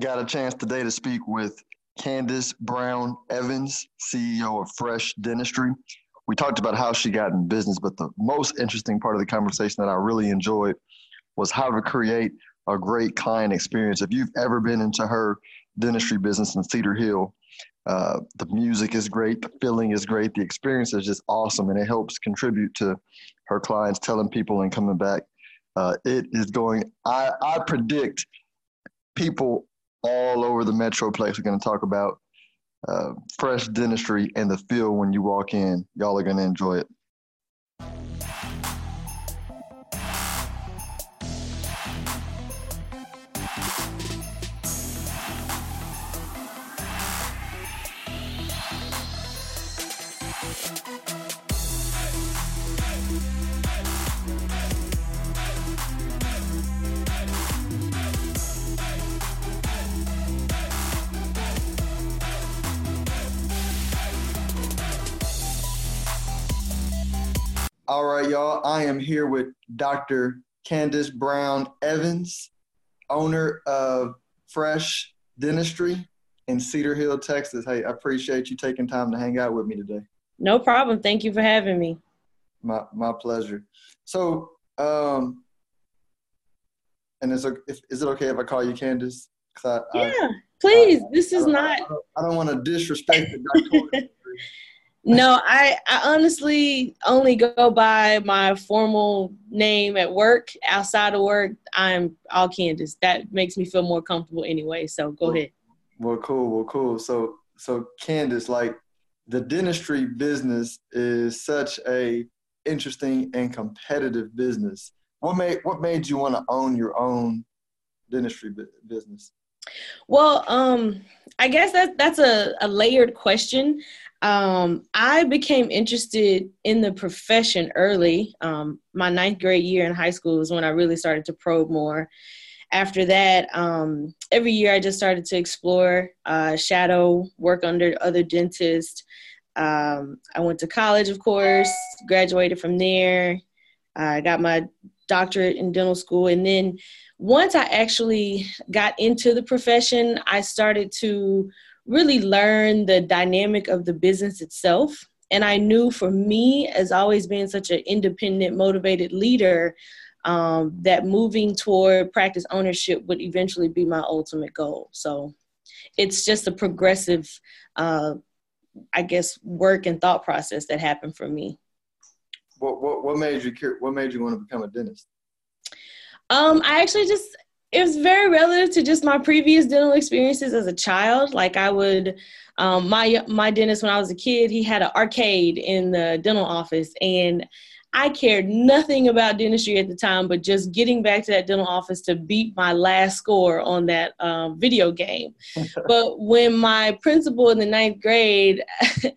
got a chance today to speak with Candace Brown Evans, CEO of Fresh Dentistry. We talked about how she got in business, but the most interesting part of the conversation that I really enjoyed was how to create a great client experience. If you've ever been into her dentistry business in Cedar Hill, uh, the music is great, the feeling is great, the experience is just awesome, and it helps contribute to her clients telling people and coming back. Uh, it is going. I, I predict people all over the metroplex are going to talk about uh, fresh dentistry and the feel when you walk in. Y'all are going to enjoy it. All right, y'all. I am here with Dr. Candace Brown Evans, owner of Fresh Dentistry in Cedar Hill, Texas. Hey, I appreciate you taking time to hang out with me today. No problem. Thank you for having me. My my pleasure. So, um, and is it, is it okay if I call you Candace? I, yeah, I, please. I, this is not. I don't, don't want to disrespect the no, I, I honestly only go by my formal name at work. Outside of work, I'm all Candace. That makes me feel more comfortable anyway. So go well, ahead. Well, cool. Well, cool. So, so Candace, like the dentistry business is such a interesting and competitive business. What made what made you want to own your own dentistry business? Well, um, I guess that that's a, a layered question um, I became interested in the profession early. Um, my ninth grade year in high school was when I really started to probe more. After that, um, every year I just started to explore, uh, shadow, work under other dentists. Um, I went to college, of course, graduated from there. I got my doctorate in dental school. And then once I actually got into the profession, I started to really learn the dynamic of the business itself. And I knew for me, as always being such an independent, motivated leader, um, that moving toward practice ownership would eventually be my ultimate goal. So it's just a progressive, uh, I guess, work and thought process that happened for me. What, what, what made you what made you want to become a dentist? Um, I actually just it was very relative to just my previous dental experiences as a child. Like I would, um, my my dentist when I was a kid, he had an arcade in the dental office, and I cared nothing about dentistry at the time, but just getting back to that dental office to beat my last score on that um, video game. but when my principal in the ninth grade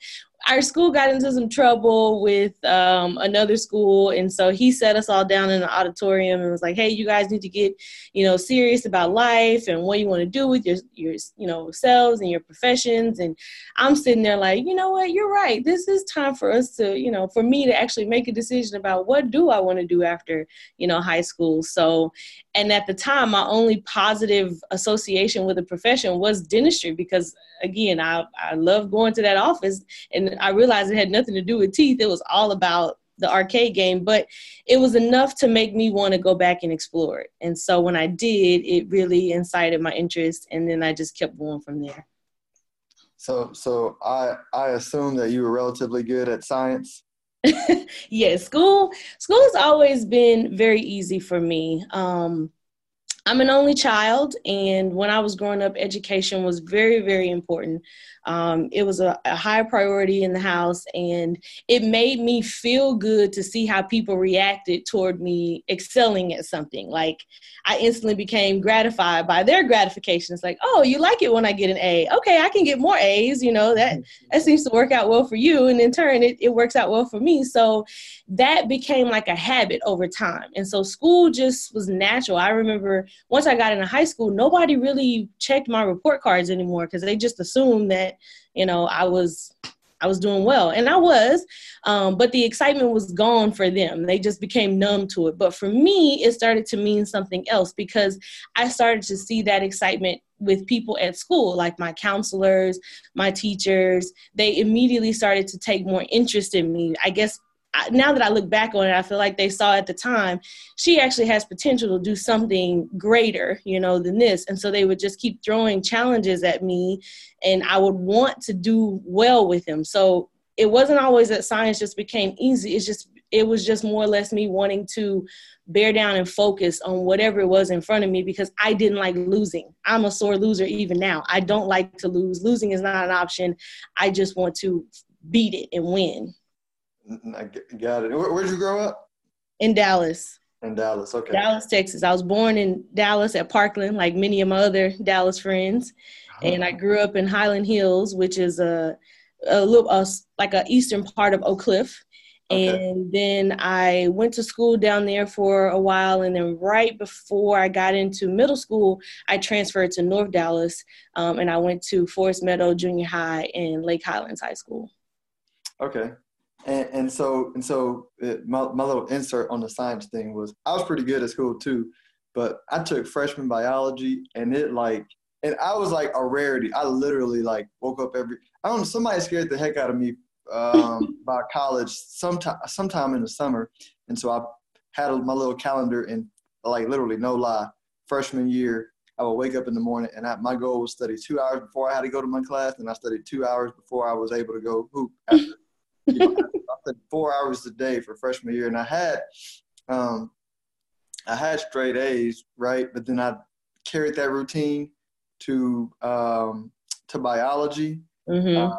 our school got into some trouble with um, another school, and so he set us all down in the auditorium and was like, "Hey, you guys need to get, you know, serious about life and what you want to do with your your you know selves and your professions." And I'm sitting there like, you know what, you're right. This is time for us to, you know, for me to actually make a decision about what do I want to do after, you know, high school. So, and at the time, my only positive association with the profession was dentistry because again, I, I love going to that office and I realized it had nothing to do with teeth. It was all about the arcade game, but it was enough to make me want to go back and explore it. And so when I did, it really incited my interest and then I just kept going from there. So so I I assume that you were relatively good at science. yes, school school has always been very easy for me. Um, I'm an only child, and when I was growing up, education was very, very important. Um, it was a, a, high priority in the house, and it made me feel good to see how people reacted toward me excelling at something. Like, I instantly became gratified by their gratification. It's like, oh, you like it when I get an A. Okay, I can get more A's. You know that that seems to work out well for you, and in turn, it, it works out well for me. So that became like a habit over time, and so school just was natural. I remember once I got into high school, nobody really checked my report cards anymore because they just assumed that you know i was I was doing well, and I was, um, but the excitement was gone for them. They just became numb to it. But for me, it started to mean something else because I started to see that excitement with people at school, like my counselors, my teachers. They immediately started to take more interest in me. I guess now that I look back on it, I feel like they saw at the time she actually has potential to do something greater, you know, than this. And so they would just keep throwing challenges at me, and I would want to do well with them. So it wasn't always that science just became easy. It's just it was just more or less me wanting to bear down and focus on whatever it was in front of me because I didn't like losing. I'm a sore loser even now. I don't like to lose. Losing is not an option. I just want to beat it and win. I got it. Where, would you grow up? In Dallas. In Dallas, okay. Dallas, Texas. I was born in Dallas at Parkland, like many of my other Dallas friends, uh-huh. and I grew up in Highland Hills, which is a a little a, like a eastern part of Oak Cliff. Okay. And then I went to school down there for a while, and then right before I got into middle school, I transferred to North Dallas, um, and I went to Forest Meadow Junior High and Lake Highlands High School. Okay, and, and so and so it, my, my little insert on the science thing was I was pretty good at school too, but I took freshman biology and it like and I was like a rarity. I literally like woke up every I don't know somebody scared the heck out of me um, by college sometime sometime in the summer, and so I had my little calendar and like literally no lie freshman year I would wake up in the morning and I, my goal was study two hours before I had to go to my class, and I studied two hours before I was able to go hoop after you know, I four hours a day for freshman year, and I had, um, I had straight A's, right? But then I carried that routine to um, to biology. Mm-hmm. Uh,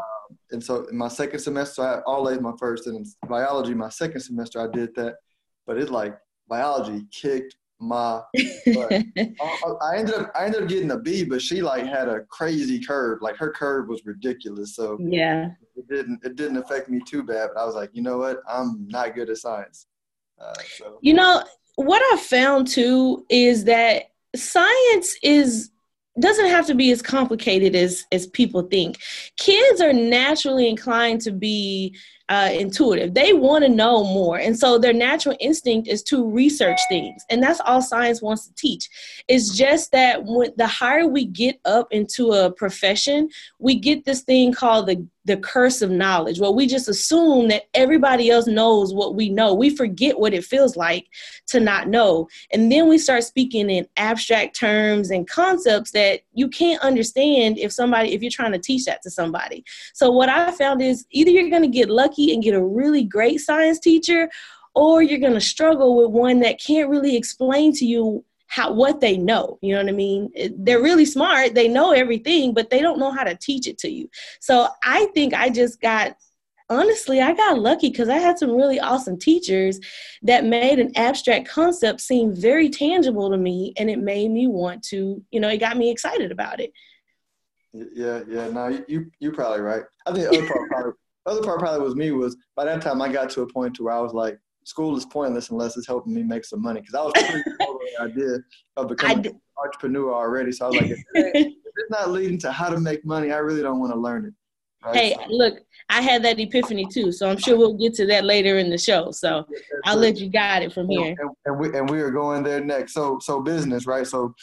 and so in my second semester, I had all A's my first, and in biology, my second semester, I did that. But it like biology kicked my I, I, ended up I ended up getting a B, but she like had a crazy curve. Like her curve was ridiculous. So yeah, it didn't it didn't affect me too bad. But I was like, you know what? I'm not good at science. Uh, so. You know what I found too is that science is doesn't have to be as complicated as as people think. Kids are naturally inclined to be uh, intuitive. They want to know more. And so their natural instinct is to research things. And that's all science wants to teach. It's just that when the higher we get up into a profession, we get this thing called the the curse of knowledge. Well, we just assume that everybody else knows what we know. We forget what it feels like to not know. And then we start speaking in abstract terms and concepts that you can't understand if somebody if you're trying to teach that to somebody. So what I found is either you're going to get lucky and get a really great science teacher, or you're going to struggle with one that can't really explain to you how what they know. You know what I mean? They're really smart, they know everything, but they don't know how to teach it to you. So I think I just got honestly, I got lucky because I had some really awesome teachers that made an abstract concept seem very tangible to me, and it made me want to, you know, it got me excited about it. Yeah, yeah. No, you you probably right. I think the other part probably other part probably was me was by that time I got to a point to where I was like, school is pointless unless it's helping me make some money because I was pretty the idea of becoming an entrepreneur already. So I was like, if, if it's not leading to how to make money, I really don't want to learn it. Right? Hey, so, look, I had that epiphany too, so I'm sure we'll get to that later in the show. So I'll let you guide it from here. And, and, we and we are going there next. So so business, right? So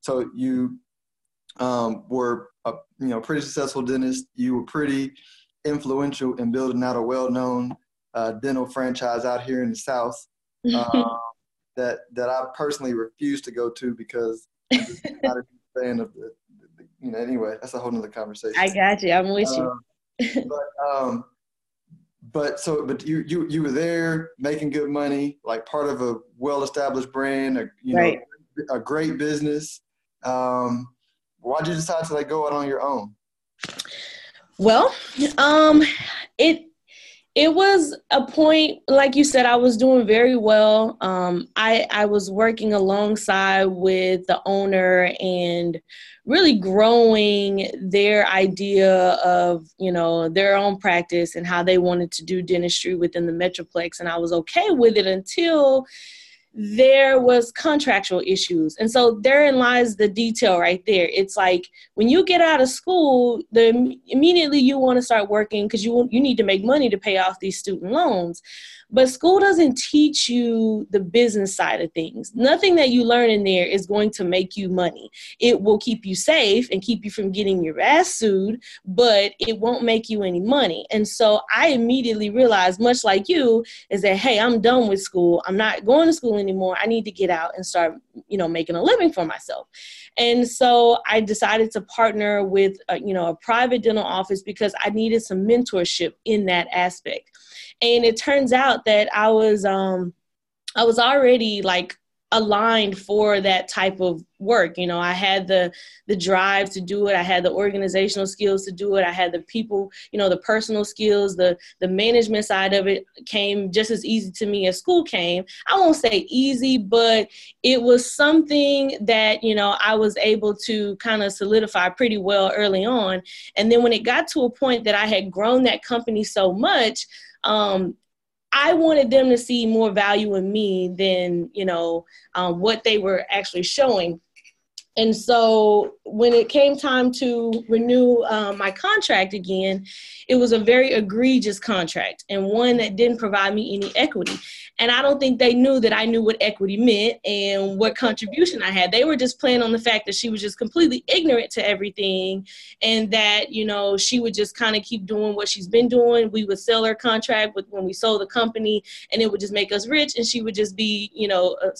so you um, were a you know pretty successful dentist. You were pretty influential in building out a well-known uh, dental franchise out here in the South uh, that that I personally refuse to go to because I'm not a fan of the, the, you know. Anyway, that's a whole nother conversation. I got you. I'm with you. Um, but um, but so but you you you were there making good money, like part of a well-established brand, a, you right. know, a great business. Um, why'd you decide to like go out on your own? Well, um, it it was a point like you said i was doing very well. Um, I, I was working alongside with the owner and really growing their idea of you know their own practice and how they wanted to do dentistry within the metroplex. And i was okay with it until there was contractual issues. And so therein lies the detail right there. It's like when you get out of school the immediately you want to start working because you you need to make money to pay off these student loans but school doesn't teach you the business side of things. Nothing that you learn in there is going to make you money. It will keep you safe and keep you from getting your ass sued, but it won't make you any money. And so I immediately realized, much like you, is that hey, I'm done with school. I'm not going to school anymore. I need to get out and start, you know, making a living for myself. And so I decided to partner with, a, you know, a private dental office because I needed some mentorship in that aspect and it turns out that I was um I was already like aligned for that type of work. You know i had the the drive to do it. I had the organizational skills to do it. I had the people you know the personal skills the the management side of it came just as easy to me as school came. I won't say easy but it was something that you know i was able to kind of solidify pretty well early on. And then when it got to a point that i had grown that company so much um, I wanted them to see more value in me than you know um, what they were actually showing and so when it came time to renew uh, my contract again, it was a very egregious contract and one that didn't provide me any equity. And I don't think they knew that I knew what equity meant and what contribution I had. They were just playing on the fact that she was just completely ignorant to everything and that, you know, she would just kind of keep doing what she's been doing. We would sell her contract with when we sold the company and it would just make us rich and she would just be, you know, a,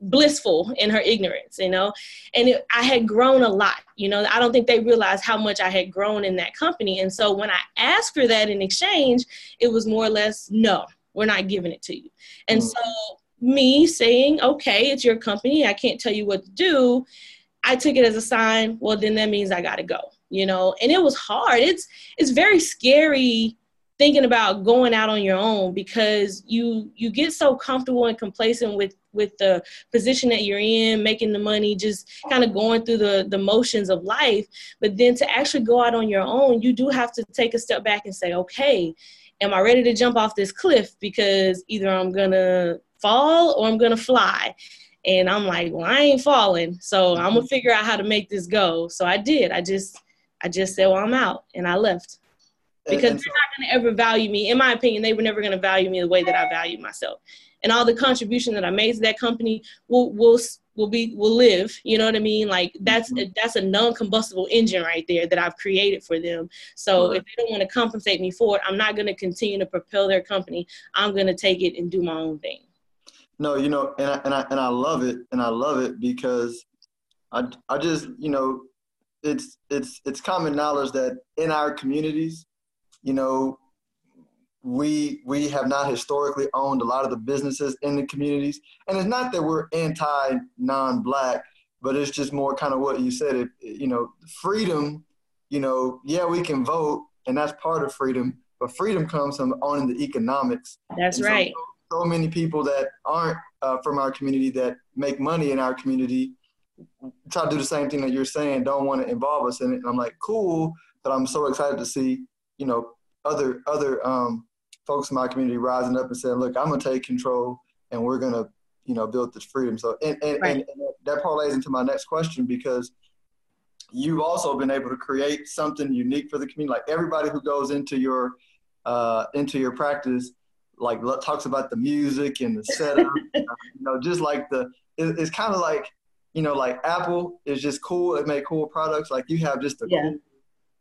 blissful in her ignorance, you know. And it, I had grown a lot, you know. I don't think they realized how much I had grown in that company. And so when I asked for that in exchange, it was more or less, no, we're not giving it to you. And mm-hmm. so me saying, okay, it's your company, I can't tell you what to do. I took it as a sign, well, then that means I got to go, you know. And it was hard. It's it's very scary thinking about going out on your own because you you get so comfortable and complacent with with the position that you're in making the money just kind of going through the the motions of life. But then to actually go out on your own you do have to take a step back and say okay am i ready to jump off this cliff? Because either i'm gonna fall or i'm gonna fly. And i'm like well i ain't falling so i'm gonna figure out how to make this go. So i did. I just i just said well i'm out and i left. Because they're not going to ever value me. In my opinion, they were never going to value me the way that I value myself. And all the contribution that I made to that company will will will be will live. You know what I mean? Like that's mm-hmm. that's a non-combustible engine right there that I've created for them. So if they don't want to compensate me for it, I'm not going to continue to propel their company. I'm going to take it and do my own thing. No, you know, and I, and I and I love it, and I love it because I I just you know it's it's it's common knowledge that in our communities you know, we we have not historically owned a lot of the businesses in the communities, and it's not that we're anti non-black, but it's just more kind of what you said. It, you know, freedom. You know, yeah, we can vote, and that's part of freedom. But freedom comes from owning the economics. That's right. So, so, many people that aren't uh, from our community that make money in our community try to do the same thing that you're saying. Don't want to involve us in it. And I'm like, cool. But I'm so excited to see you know, other other um, folks in my community rising up and saying, "Look, I'm gonna take control, and we're gonna, you know, build this freedom." So, and and, right. and, and that parlays into my next question because you've also been able to create something unique for the community. Like everybody who goes into your uh, into your practice, like talks about the music and the setup, uh, you know, just like the it, it's kind of like you know, like Apple is just cool. It made cool products. Like you have just a yeah. cool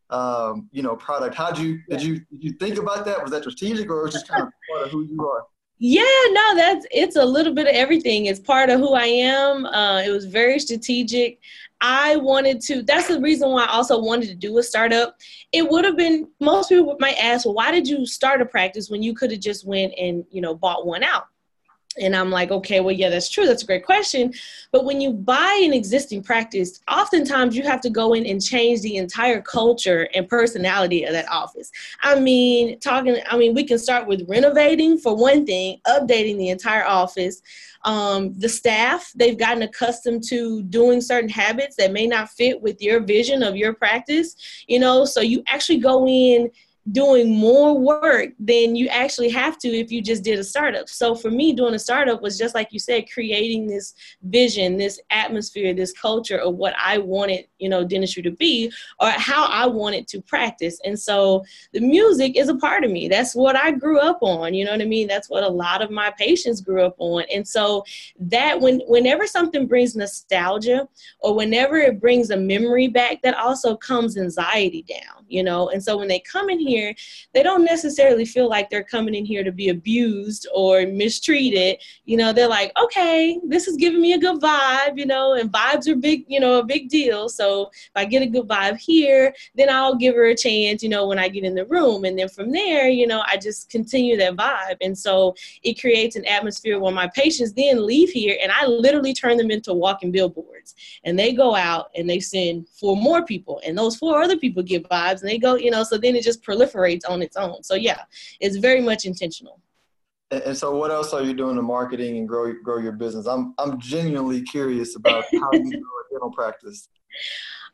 um, you know, product. How did you did you did you think about that? Was that strategic or was just kind of part of who you are? Yeah, no, that's it's a little bit of everything. It's part of who I am. Uh, it was very strategic. I wanted to. That's the reason why I also wanted to do a startup. It would have been most people might ask, well, why did you start a practice when you could have just went and you know bought one out? And I'm like, okay, well, yeah, that's true. That's a great question. But when you buy an existing practice, oftentimes you have to go in and change the entire culture and personality of that office. I mean, talking, I mean, we can start with renovating for one thing, updating the entire office. Um, the staff, they've gotten accustomed to doing certain habits that may not fit with your vision of your practice, you know, so you actually go in doing more work than you actually have to if you just did a startup. So for me, doing a startup was just like you said, creating this vision, this atmosphere, this culture of what I wanted, you know, dentistry to be or how I wanted to practice. And so the music is a part of me. That's what I grew up on. You know what I mean? That's what a lot of my patients grew up on. And so that when whenever something brings nostalgia or whenever it brings a memory back, that also comes anxiety down, you know. And so when they come in here, they don't necessarily feel like they're coming in here to be abused or mistreated. You know, they're like, okay, this is giving me a good vibe, you know, and vibes are big, you know, a big deal. So if I get a good vibe here, then I'll give her a chance, you know, when I get in the room. And then from there, you know, I just continue that vibe. And so it creates an atmosphere where my patients then leave here and I literally turn them into walking billboards. And they go out and they send four more people. And those four other people get vibes and they go, you know, so then it just proliferates on its own. So yeah, it's very much intentional. And so, what else are you doing to marketing and grow grow your business? I'm I'm genuinely curious about how you do a dental practice.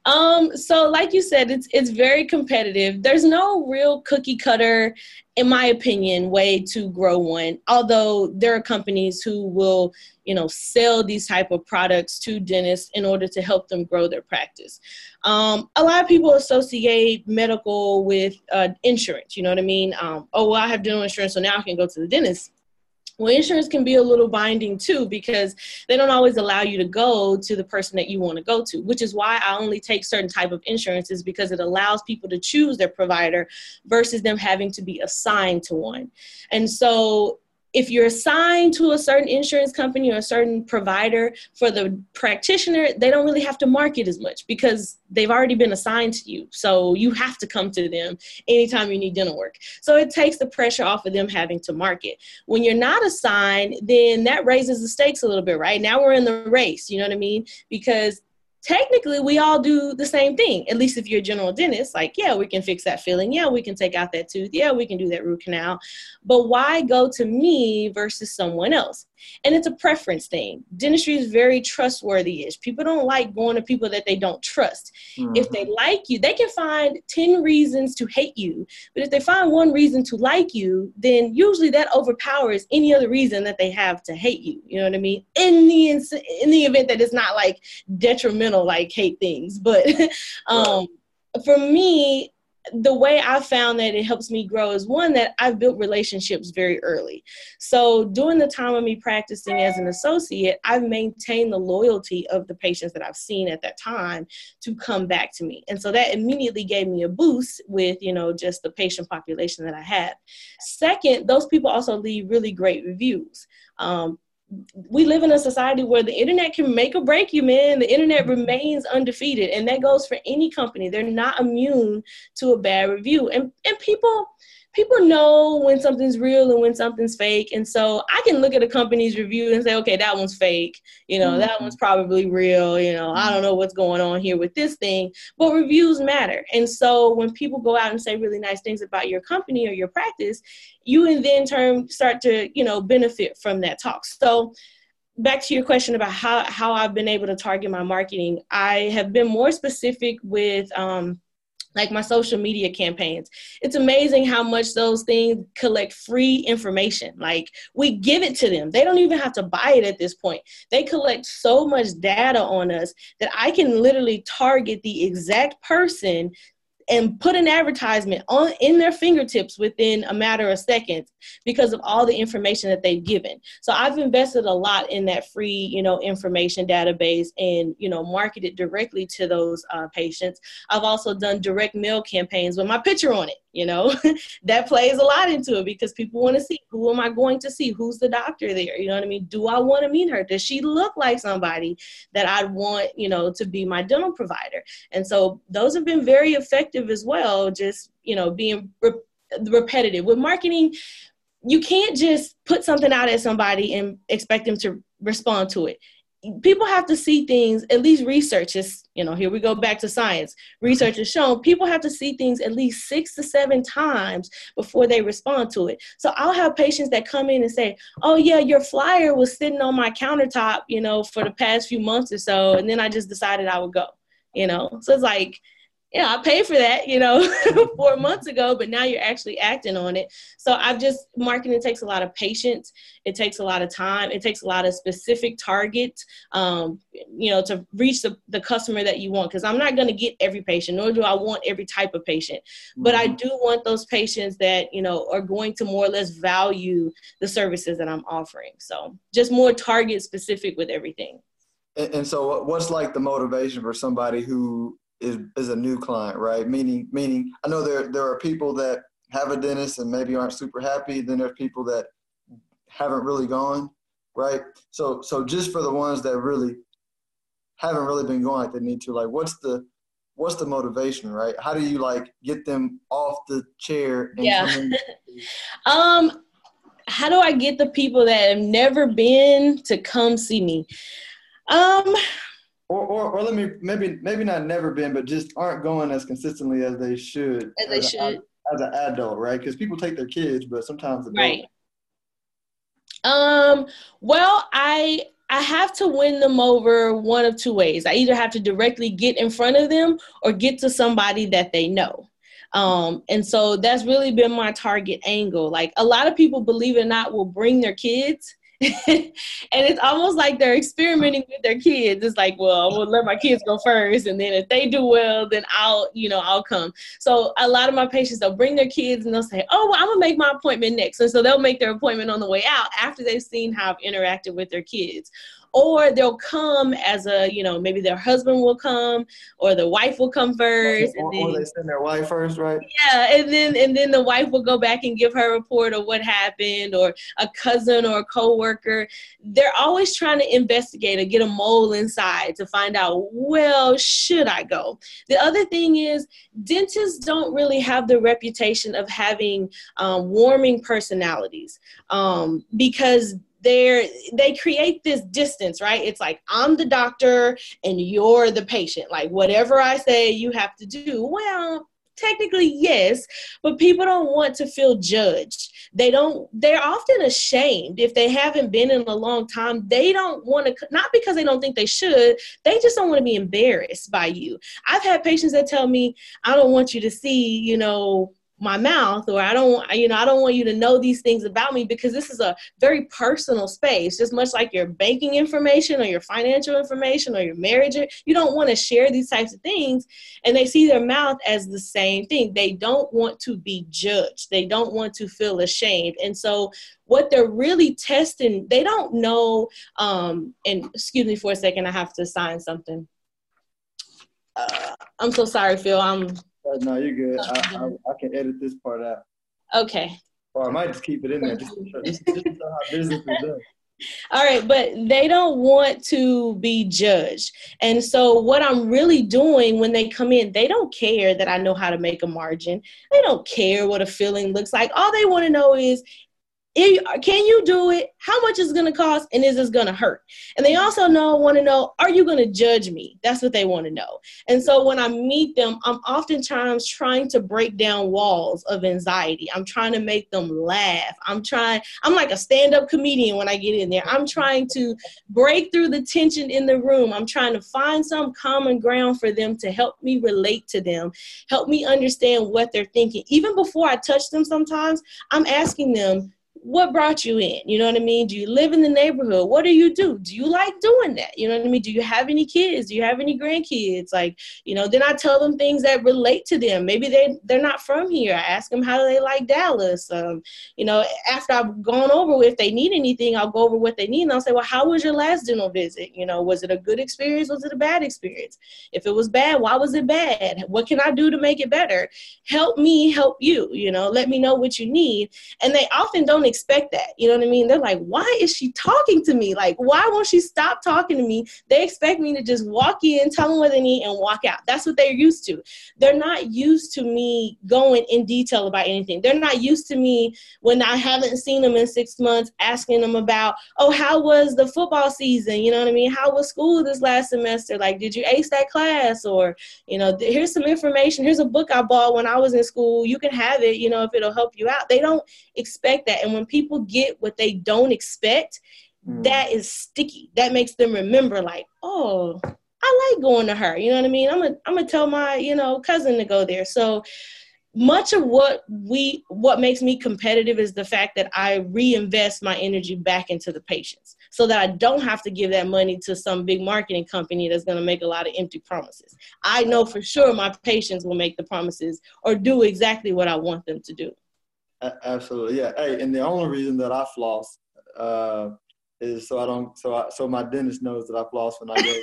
Um, so like you said, it's it's very competitive. There's no real cookie cutter, in my opinion, way to grow one. Although there are companies who will, you know, sell these type of products to dentists in order to help them grow their practice. Um, a lot of people associate medical with uh, insurance. You know what I mean? Um, oh, well, I have dental insurance, so now I can go to the dentist well insurance can be a little binding too because they don't always allow you to go to the person that you want to go to which is why i only take certain type of insurances because it allows people to choose their provider versus them having to be assigned to one. And so if you're assigned to a certain insurance company or a certain provider for the practitioner, they don't really have to market as much because they've already been assigned to you. So you have to come to them anytime you need dental work. So it takes the pressure off of them having to market. When you're not assigned, then that raises the stakes a little bit, right? Now we're in the race, you know what I mean? Because technically we all do the same thing. At least if you're a general dentist like yeah we can fix that filling yeah we can take out that tooth. Yeah we can do that root canal. But why go to me versus someone else and it's a preference thing. Dentistry is very trustworthy ish. People don't like going to people that they don't trust. Mm-hmm. if they like you they can find 10 reasons to hate you. But if they find one reason to like you then usually that overpowers any other reason that they have to hate you. You know what i mean? In the in the event that it's not like detrimental like hate things. But um for me the way I found that it helps me grow is one that I've built relationships very early. So during the time of me practicing as an associate, I've maintained the loyalty of the patients that I've seen at that time to come back to me. And so that immediately gave me a boost with, you know, just the patient population that I had. Second, those people also leave really great reviews. Um, we live in a society where the internet can make or break you, man. The internet mm-hmm. remains undefeated, and that goes for any company. They're not immune to a bad review, and and people people know when something's real and when something's fake. And so I can look at a company's review and say, okay, that one's fake. You know, mm-hmm. that one's probably real. You know, I don't know what's going on here with this thing, but reviews matter. And so when people go out and say really nice things about your company or your practice, you in then turn start to, you know, benefit from that talk. So back to your question about how, how I've been able to target my marketing, I have been more specific with um, like my social media campaigns. It's amazing how much those things collect free information. Like we give it to them. They don't even have to buy it at this point. They collect so much data on us that I can literally target the exact person and put an advertisement on in their fingertips within a matter of seconds because of all the information that they've given. So I've invested a lot in that free, you know, information database and you know marketed directly to those uh, patients. I've also done direct mail campaigns with my picture on it. You know, that plays a lot into it because people want to see who am I going to see? Who's the doctor there? You know what I mean? Do I want to meet her? Does she look like somebody that I'd want, you know, to be my dental provider? And so those have been very effective as well. Just, you know, being re- repetitive with marketing. You can't just put something out at somebody and expect them to respond to it people have to see things at least research is you know here we go back to science research has shown people have to see things at least six to seven times before they respond to it so i'll have patients that come in and say oh yeah your flyer was sitting on my countertop you know for the past few months or so and then i just decided i would go you know so it's like yeah, I paid for that, you know, four months ago, but now you're actually acting on it. So I've just, marketing takes a lot of patience. It takes a lot of time. It takes a lot of specific targets, um, you know, to reach the, the customer that you want. Cause I'm not going to get every patient, nor do I want every type of patient, but I mm-hmm. do want those patients that, you know, are going to more or less value the services that I'm offering. So just more target specific with everything. And, and so what's like the motivation for somebody who is, is a new client, right? Meaning, meaning, I know there there are people that have a dentist and maybe aren't super happy. Then there's people that haven't really gone, right? So, so just for the ones that really haven't really been going like they need to, like, what's the what's the motivation, right? How do you like get them off the chair? yeah. um, how do I get the people that have never been to come see me? Um, or, or, or let me maybe maybe not never been, but just aren't going as consistently as they should. As they as should. As an adult, right? Because people take their kids, but sometimes they right. Um. Well, I I have to win them over one of two ways. I either have to directly get in front of them or get to somebody that they know. Um, and so that's really been my target angle. Like a lot of people, believe it or not, will bring their kids and it's almost like they're experimenting with their kids. It's like, well, I'm gonna let my kids go first, and then if they do well, then I'll, you know, I'll come. So a lot of my patients they'll bring their kids and they'll say, oh, well, I'm gonna make my appointment next, and so they'll make their appointment on the way out after they've seen how I've interacted with their kids or they'll come as a you know maybe their husband will come or the wife will come first or, or, then, they send their wife first right? Yeah and then and then the wife will go back and give her report of what happened or a cousin or a coworker. They're always trying to investigate or get a mole inside to find out well should i go? The other thing is dentists don't really have the reputation of having um, warming personalities um, because they're they create this distance right? It's like i'm the doctor and you're the patient. Like whatever i say you have to do well technically yes but people don't want to feel judged. They don't they're often ashamed. If they haven't been in a long time they don't want to not because they don't think they should they just don't want to be embarrassed by you. I've had patients that tell me i don't want you to see you know my mouth or i don't you know i don't want you to know these things about me because this is a very personal space. Just much like your banking information or your financial information or your marriage you don't want to share these types of things and they see their mouth as the same thing. They don't want to be judged. They don't want to feel ashamed. And so what they're really testing they don't know um and excuse me for a second i have to sign something. Uh, i'm so sorry phil. I'm Uh, no, you're good. I, I, I, can edit this part out. Okay. Or I might just keep it in there just just, just to show how business is done. All right, but they don't want to be judged. And so, what I'm really doing when they come in, they don't care that I know how to make a margin. They don't care what a filling looks like. All they want to know is can you do it? How much is it going to cost? And is this going to hurt? And they also know want to know, are you going to judge me? That's what they want to know. And so when I meet them, I'm oftentimes trying to break down walls of anxiety. I'm trying to make them laugh. I'm trying, I'm like a stand up comedian when I get in there. I'm trying to break through the tension in the room. I'm trying to find some common ground for them to help me relate to them, help me understand what they're thinking. Even before I touch them, sometimes I'm asking them, what brought you in? You know what I mean? Do you live in the neighborhood? What do you do? Do you like doing that? You know what I mean? Do you have any kids? Do you have any grandkids? Like, you know, then I tell them things that relate to them. Maybe they they're not from here. I ask them how do they like Dallas. Um, you know, after I've gone over if they need anything, I'll go over what they need and I'll say, well, how was your last dental visit? You know, was it a good experience? Was it a bad experience? If it was bad, why was it bad? What can I do to make it better? Help me help you. You know, let me know what you need. And they often don't expect that. You know what I mean? They're like, why is she talking to me? Like, why won't she stop talking to me? They expect me to just walk in, tell them what they need, and walk out. That's what they're used to. They're not used to me going in detail about anything. They're not used to me when I haven't seen them in six months asking them about, oh, how was the football season? You know what I mean? How was school this last semester? Like, did you ace that class? Or, you know, here's some information. Here's a book I bought when I was in school. You can have it, you know, if it'll help you out. They don't expect that. And when when people get what they don't expect, mm. that is sticky. That makes them remember, like, oh, I like going to her. You know what I mean? I'm gonna I'm gonna tell my you know cousin to go there. So much of what we what makes me competitive is the fact that I reinvest my energy back into the patients so that I don't have to give that money to some big marketing company that's going to make a lot of empty promises. I know for sure my patients will make the promises or do exactly what I want them to do. Absolutely, yeah. Hey, and the only reason that I floss uh, is so I don't so I, so my dentist knows that I floss when I go.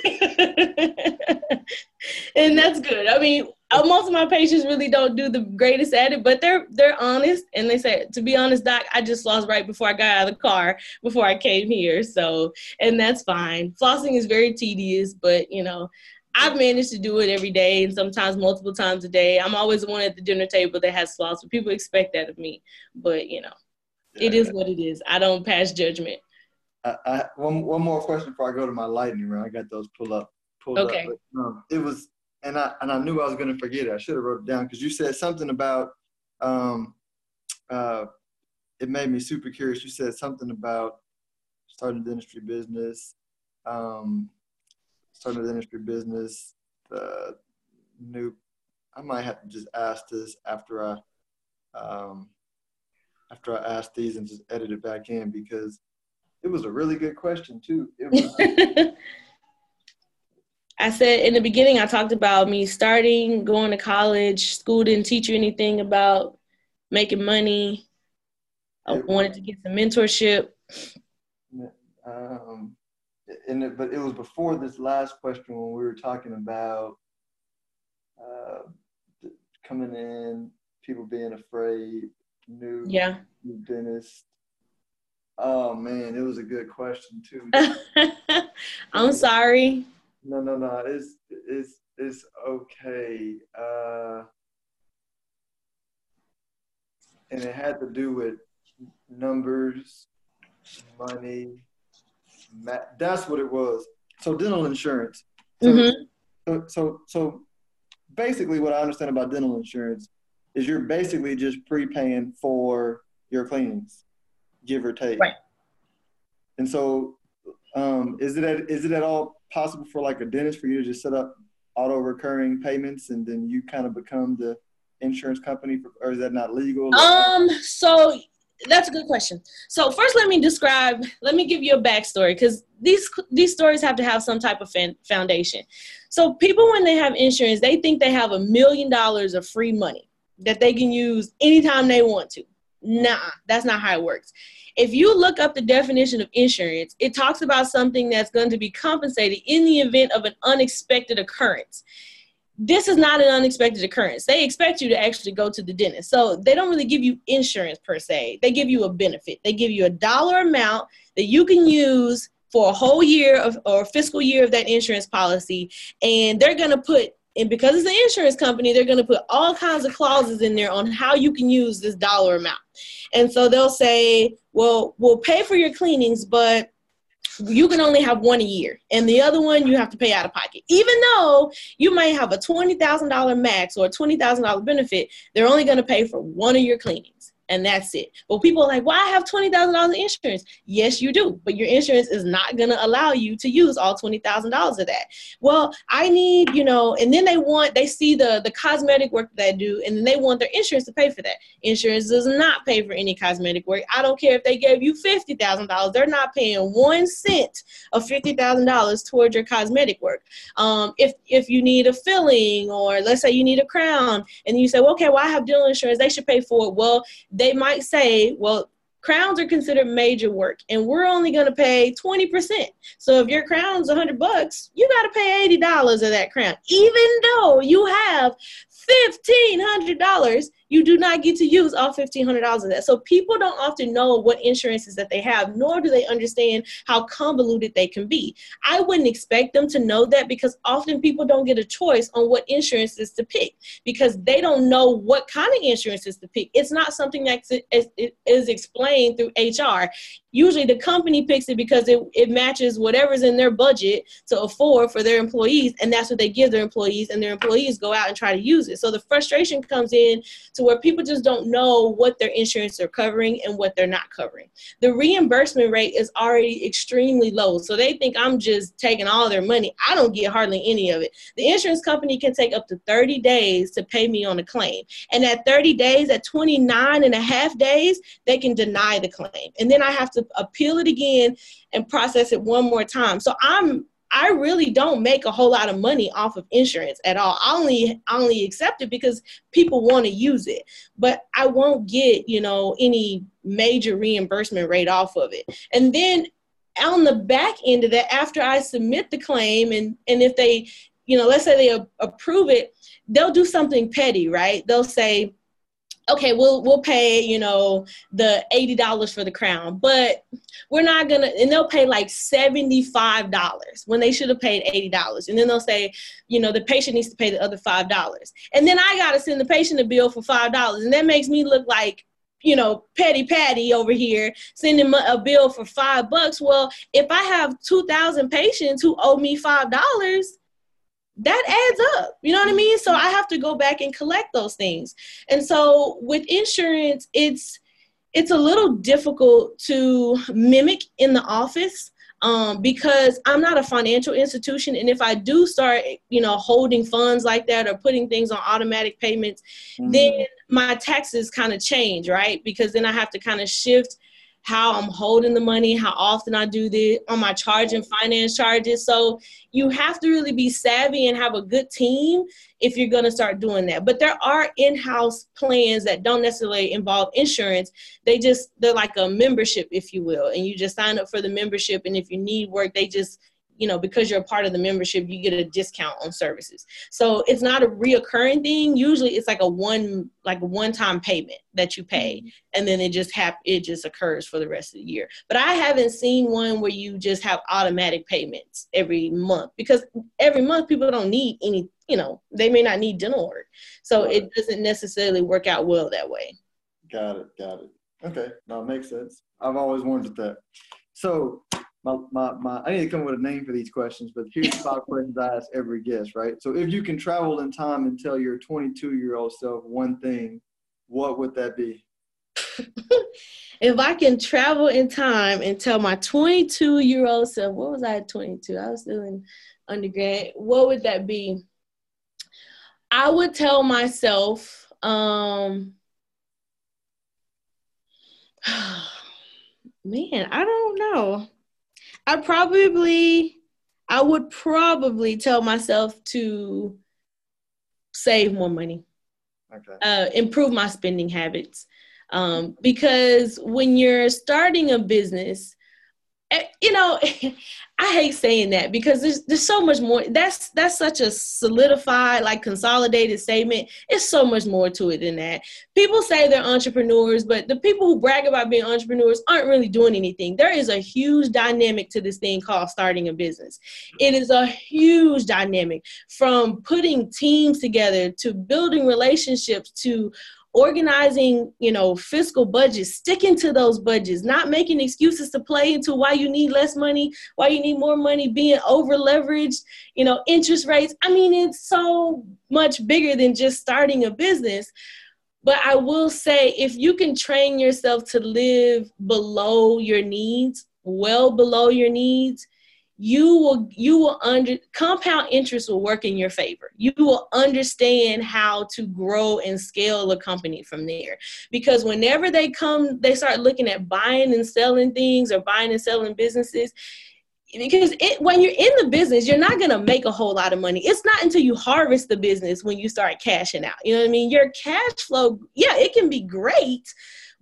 and that's good. I mean, uh, most of my patients really don't do the greatest at it, but they're they're honest and they say, to be honest, doc, I just flossed right before I got out of the car before I came here. So, and that's fine. Flossing is very tedious, but you know, I've managed to do it every day and sometimes multiple times a day. I'm always the one at the dinner table that has floss, but people expect that of me. But you know, yeah, it is yeah. what it is. I don't pass judgment. I, I, one one more question before I go to my lightning round. I got those pull up pulled okay. up. But, um, it was and I and I knew I was going to forget it. I should have wrote it down because you said something about um, uh, it made me super curious. You said something about starting the dentistry business, um, starting a dentistry business. The new, I might have to just ask this after I um, after I asked these and just edit it back in because it was a really good question too. I said in the beginning, I talked about me starting, going to college. School didn't teach you anything about making money. I wanted to get some mentorship. Um, and it, but it was before this last question when we were talking about uh, coming in, people being afraid, new, yeah. new dentist. Oh man, it was a good question too. I'm sorry. No, no, no. It's it's it's okay. Uh, and it had to do with numbers, money. That's what it was. So dental insurance. So, mm-hmm. so, so, so basically, what I understand about dental insurance is you're basically just prepaying for your cleanings, give or take. Right. And so, um, is it at, is it at all possible for like a dentist for you to just set up auto recurring payments and then you kind of become the insurance company for, or is that not legal um so that's a good question. So first let me describe let me give you a backstory because these these stories have to have some type of fan, foundation. So people when they have insurance they think they have a million dollars of free money that they can use anytime they want to. Nah that's not how it works. If you look up the definition of insurance, it talks about something that's going to be compensated in the event of an unexpected occurrence. This is not an unexpected occurrence. They expect you to actually go to the dentist. So they don't really give you insurance per se. They give you a benefit. They give you a dollar amount that you can use for a whole year of or fiscal year of that insurance policy and they're going to put and because it's an insurance company, they're going to put all kinds of clauses in there on how you can use this dollar amount. And so they'll say, well, we'll pay for your cleanings, but you can only have one a year and the other one you have to pay out of pocket. Even though you may have a $20000 max or a $20000 benefit they're only going to pay for one of your cleanings and that's it. But people are like, well, I have $20,000 insurance. Yes, you do, but your insurance is not going to allow you to use all $20,000 of that. Well, I need, you know, and then they want, they see the, the cosmetic work that I do, and they want their insurance to pay for that. Insurance does not pay for any cosmetic work. I don't care if they gave you $50,000, they're not paying one cent of $50,000 towards your cosmetic work. Um, if, if you need a filling, or let's say you need a crown, and you say, well, okay, well, I have dental insurance, they should pay for it. Well, they might say, well, crowns are considered major work and we're only going to pay 20%. So if your crown's 100 bucks, you got to pay $80 of that crown. Even though you have $1,500 you do not get to use all $1,500 of that. So people don't often know what insurances that they have, nor do they understand how convoluted they can be. I wouldn't expect them to know that because often people don't get a choice on what insurances to pick because they don't know what kind of insurances to pick. It's not something that is explained through HR. Usually the company picks it because it, it matches whatever's in their budget to afford for their employees, and that's what they give their employees, and their employees go out and try to use it. So the frustration comes in to to where people just don't know what their insurance are covering and what they're not covering. The reimbursement rate is already extremely low. So they think I'm just taking all their money. I don't get hardly any of it. The insurance company can take up to 30 days to pay me on a claim. And at 30 days, at 29 and a half days, they can deny the claim. And then I have to appeal it again and process it one more time. So I'm I really don't make a whole lot of money off of insurance at all. I only I only accept it because people want to use it, but I won't get you know any major reimbursement rate off of it. And then on the back end of that, after I submit the claim, and and if they you know let's say they approve it, they'll do something petty, right? They'll say okay, we'll we'll pay, you know, the eighty dollars for the crown, but we're not gonna and they'll pay like seventy-five dollars when they should have paid eighty dollars. And then they'll say, you know, the patient needs to pay the other five dollars. And then I gotta send the patient a bill for five dollars. And that makes me look like you know, petty patty over here sending a bill for five bucks. Well, if I have 2,000 patients who owe me $5, that adds up. You know what I mean? So I have to go back and collect those things. And so with insurance, it's it's a little difficult to mimic in the office um, because I'm not a financial institution, and if I do start, you know, holding funds like that or putting things on automatic payments, mm. then my taxes kind of change, right? Because then I have to kind of shift how I'm holding the money, how often I do this on my charge and finance charges. So you have to really be savvy and have a good team if you're going to start doing that. But there are in-house plans that don't necessarily involve insurance. They just they're like a membership, if you will, and you just sign up for the membership. And if you need work, they just you know, because you're a part of the membership, you get a discount on services. So it's not a reoccurring thing. Usually it's like a one, like a one-time payment that you pay, mm-hmm. and then it just hap- it just occurs for the rest of the year. But I haven't seen one where you just have automatic payments every month because every month people don't need any, you know, they may not need dental work. So it doesn't necessarily work out well that way. Got it. Got it. Okay. No, it makes sense. I've always wondered that. So my, my, my, I need to come up with a name for these questions, but here's five questions I ask every guest, right? So if you can travel in time and tell your 22 year old self one thing, what would that be? if I can travel in time and tell my 22 year old self, what was I at 22? I was still in undergrad. What would that be? I would tell myself, um, man, I don't know. I probably, I would probably tell myself to save more money, okay. uh, improve my spending habits. Um, because when you're starting a business, Eh, you know, I hate saying that because there's there's so much more. That's that's such a solidified, like consolidated statement. It's so much more to it than that. People say they're entrepreneurs, but the people who brag about being entrepreneurs aren't really doing anything. There is a huge dynamic to this thing called starting a business. It is a huge dynamic from putting teams together to building relationships to organizing you know fiscal budgets sticking to those budgets not making excuses to play into why you need less money why you need more money being over leveraged you know interest rates. I mean it's so much bigger than just starting a business. But i will say if you can train yourself to live below your needs well below your needs you will you will under compound interest will work in your favor. You will understand how to grow and scale a company from there. Because whenever they come they start looking at buying and selling things or buying and selling businesses because it, when you're in the business you're not going to make a whole lot of money. It's not until you harvest the business when you start cashing out. You know what i mean? Your cash flow yeah it can be great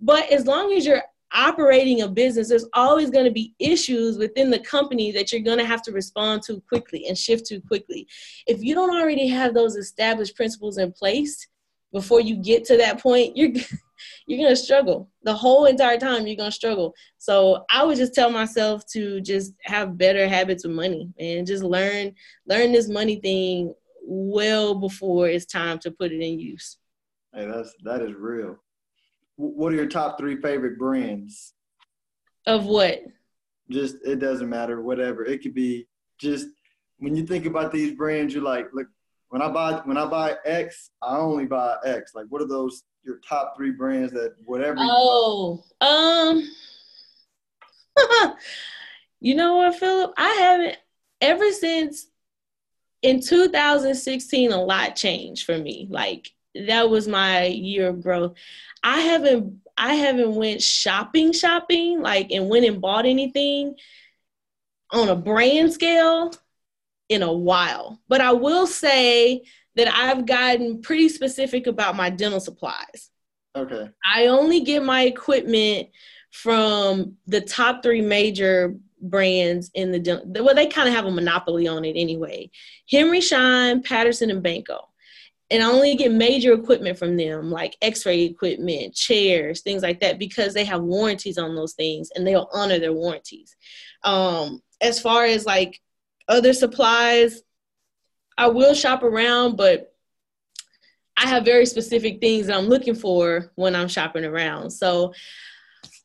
but as long as you're operating a business, there's always going to be issues within the company that you're going to have to respond to quickly and shift to quickly. If you don't already have those established principles in place before you get to that point, you're you're going to struggle. The whole entire time you're going to struggle. So, I would just tell myself to just have better habits with money and just learn learn this money thing well before it's time to put it in use. Hey, that's that is real what are your top three favorite brands? Of what? Just it doesn't matter, whatever. It could be just when you think about these brands, you're like, look, when I buy when I buy X, I only buy X. Like, what are those your top three brands that whatever? Oh, um, you know what, Philip? I haven't ever since in 2016. A lot changed for me. Like that was my year of growth. I haven't I haven't went shopping shopping like and went and bought anything on a brand scale in a while. But I will say that I've gotten pretty specific about my dental supplies. Okay. I only get my equipment from the top three major brands in the dental. well they kind of have a monopoly on it anyway henry schein patterson and Benco and I only get major equipment from them, like X-ray equipment, chairs, things like that, because they have warranties on those things and they'll honor their warranties. Um, as far as like other supplies, I will shop around, but I have very specific things that I'm looking for when I'm shopping around. So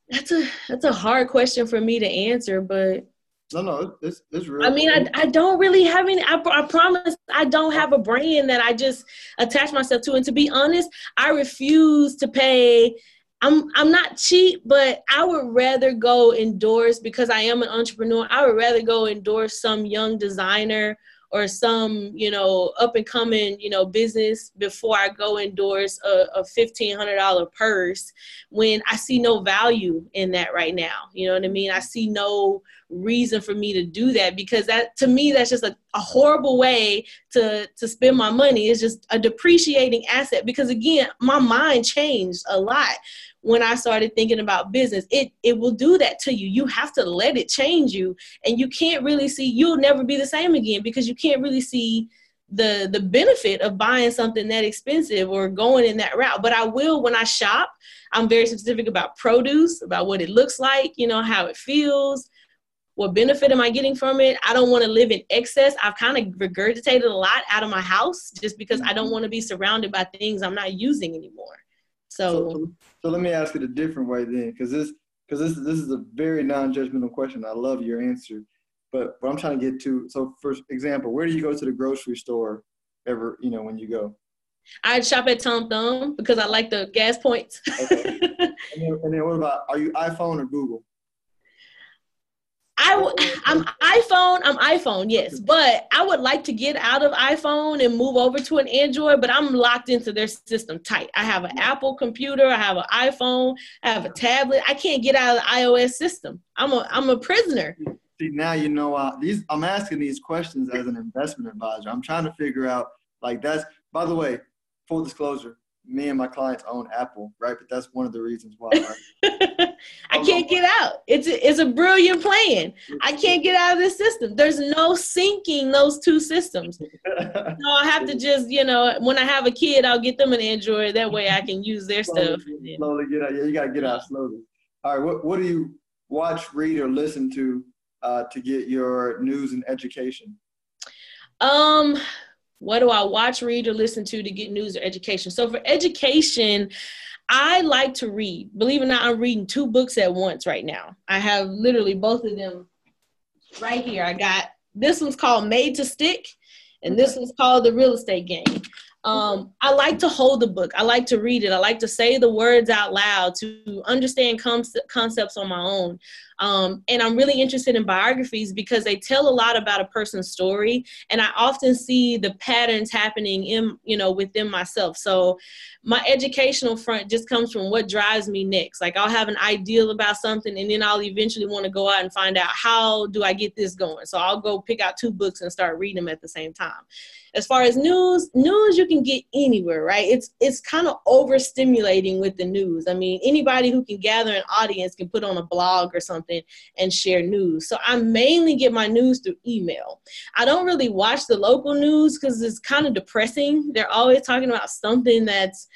that's a that's a hard question for me to answer, but no, no, it's, it's real. I mean, I, I don't really have any. I, I promise I don't have a brand that I just attach myself to. And to be honest, I refuse to pay. I'm I'm not cheap, but I would rather go endorse because I am an entrepreneur. I would rather go endorse some young designer or some you know up and coming you know business before I go endorse a, a fifteen hundred dollar purse when I see no value in that right now. You know what I mean? I see no reason for me to do that because that to me that's just a, a horrible way to to spend my money it's just a depreciating asset because again my mind changed a lot when I started thinking about business. It it will do that to you. You have to let it change you and you can't really see you'll never be the same again because you can't really see the the benefit of buying something that expensive or going in that route. But I will when I shop, I'm very specific about produce, about what it looks like, you know, how it feels, what benefit am I getting from it? I don't want to live in excess. I've kind of regurgitated a lot out of my house just because I don't mm-hmm. want to be surrounded by things I'm not using anymore. So, so, so let me ask it a different way then, because this because this this is a very non-judgmental question. I love your answer, but what I'm trying to get to. So, for example, where do you go to the grocery store ever? You know, when you go. I shop at Tom Thumb because I like the gas points. okay. and, then, and then what about are you iPhone or Google? I w- I'm iPhone. I'm iPhone, yes, but I would like to get out of iPhone and move over to an Android. But I'm locked into their system tight. I have an Apple computer. I have an iPhone. I have a tablet. I can't get out of the iOS system. I'm a I'm a prisoner. See now you know uh, these. I'm asking these questions as an investment advisor. I'm trying to figure out like that's. By the way, full disclosure, me and my clients own Apple, right? But that's one of the reasons why. Right? I can't get out. It's a, it's a brilliant plan. I can't get out of this system. There's no syncing those two systems. no, I have to just, you know, when I have a kid, I'll get them an Android. That way I can use their slowly, stuff. Slowly get out. Yeah, you gotta get out slowly. All right. What what do you watch, read, or listen to uh, to get your news and education? Um, what do I watch, read, or listen to to get news or education? So for education, I like to read. Believe it or not, I'm reading two books at once right now. I have literally both of them right here. I got this one's called Made to Stick, and this one's called The Real Estate Game. Um, I like to hold the book. I like to read it. I like to say the words out loud to understand com- concepts on my own. Um, and I'm really interested in biographies because they tell a lot about a person's story, and I often see the patterns happening in you know within myself. So my educational front just comes from what drives me next. Like I'll have an ideal about something, and then I'll eventually want to go out and find out how do I get this going. So I'll go pick out two books and start reading them at the same time as far as news news you can get anywhere right it's it's kind of overstimulating with the news i mean anybody who can gather an audience can put on a blog or something and share news. So i mainly get my news through email. I don't really watch the local news because it's kind of depressing. They're always talking about something that's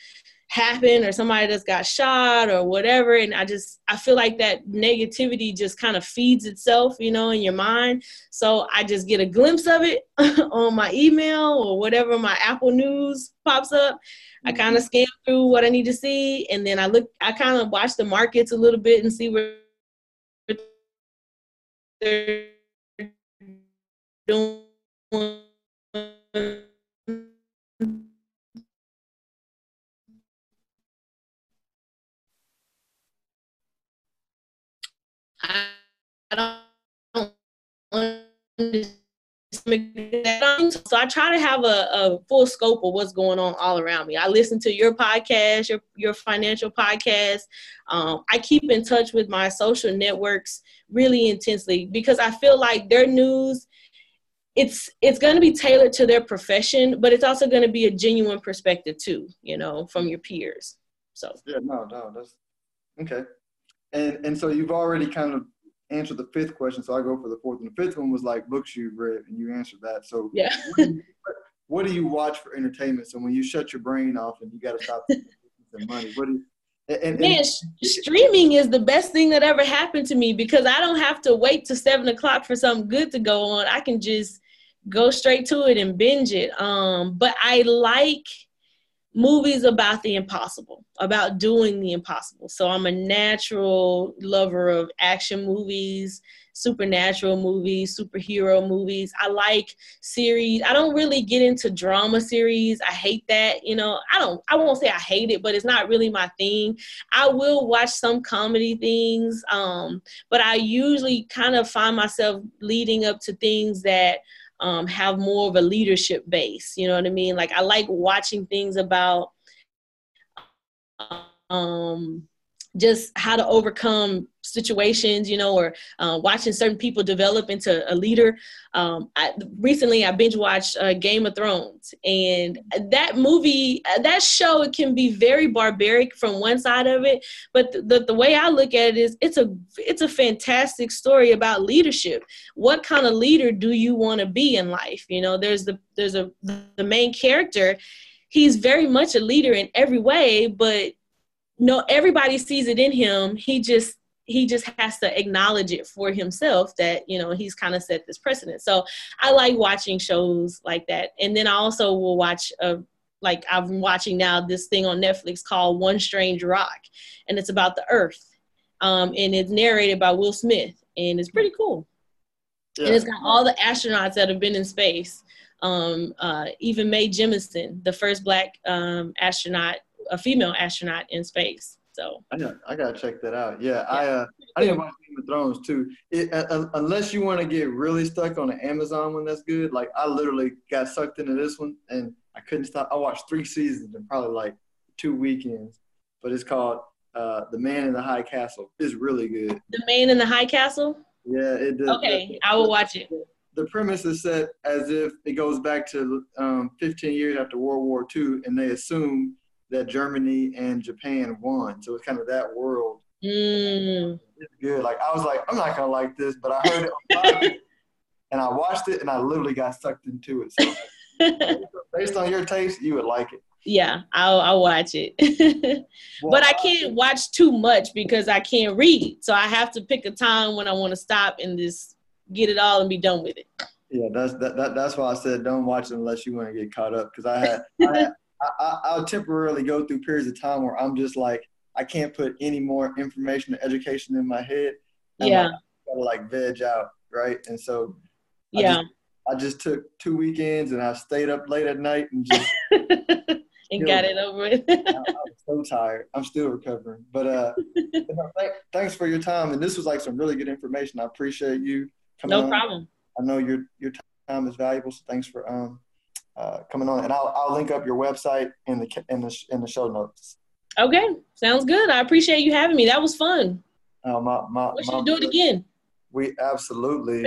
happened or somebody that's got shot or whatever and i just i feel like that negativity just kind of feeds itself you know in your mind. So i just get a glimpse of it on my email or whatever my apple news pops up. I kind of mm-hmm. scan through what i need to see and then i look i kind of watch the markets a little bit and see where they're doing I don't understand so I try to have a, a, full scope of what's going on all around me. I listen to your podcast, your your financial podcast. Um, I keep in touch with my social networks really intensely because I feel like their news it's it's going to be tailored to their profession, but it's also going to be a genuine perspective too, you know, from your peers. So yeah, no, no, that's okay. And and so you've already kind of answered the fifth question, so I go for the fourth. And the fifth one was like books you've read, and you answered that. So yeah. what, do you, what do you watch for entertainment? So when you shut your brain off and you got to stop money, what do you, and, and, Man, streaming is the best thing that ever happened to me because I don't have to wait to seven o'clock for something good to go on. I can just go straight to it and binge it. Um, but I like movies about the impossible, about doing the impossible. So I'm a natural lover of action movies, supernatural movies, superhero movies. I like series. I don't really get into drama series. I hate that. You know, I don't I won't say I hate it, but it's not really my thing. I will watch some comedy things. Um, but I usually kind of find myself leading up to things that um, have more of a leadership base. You know what I mean? Like I like watching things about um, just how to overcome situations, you know, or uh, watching certain people develop into a leader. Um, I, recently, I binge watched uh, Game of Thrones, and that movie, uh, that show, it can be very barbaric from one side of it, but the, the, the way I look at it is, it's a it's a fantastic story about leadership. What kind of leader do you want to be in life? You know, there's the there's a the main character. He's very much a leader in every way, but no everybody sees it in him. He just he just has to acknowledge it for himself that you know he's kind of set this precedent. So i like watching shows like that. And then i also will watch a like i'm watching now this thing on netflix called one strange rock and it's about the earth. Um, and it's narrated by will smith and it's pretty cool. Yeah. and it's got all the astronauts that have been in space um, uh, even Mae Jemison, the first black um, astronaut a female astronaut in space. So I got I gotta check that out. Yeah, yeah. I uh, I didn't watch Game of Thrones too. It, uh, unless you want to get really stuck on the Amazon one, that's good. Like I literally got sucked into this one and I couldn't stop. I watched three seasons in probably like two weekends. But it's called uh, The Man in the High Castle. It's really good. The Man in the High Castle. Yeah, it does. Okay, the, I will watch it. The premise is set as if it goes back to um, 15 years after World War II, and they assume that Germany and Japan won. So it's kind of that world. Mm. It's good. Like I was like, I'm not gonna like this, but I heard it and I watched it and I literally got sucked into it. So based on your taste, you would like it. Yeah, I'll, I'll watch it. well, but I can't watch too much because I can't read. So I have to pick a time when I want to stop and just get it all and be done with it. Yeah, that's that, that that's why I said don't watch it unless you want to get caught up because I had, I had I, will temporarily go through periods of time where I'm just like, I can't put any more information or education in my head. yeah. Like, gotta like veg out, right? And so, yeah, I just, I just, took two weekends and I stayed up late at night and just and got it over with. I, am so tired. I'm still recovering, but uh, you know, th- thanks for your time. And this was like some really good information. I appreciate you coming. No on. problem. I know your your time is valuable, so thanks for um uh, coming on, and I'll I'll link up your website in the in the in the show notes. Okay, sounds good. I appreciate you having me. That was fun. Uh, my, my, we should my, do it again. We absolutely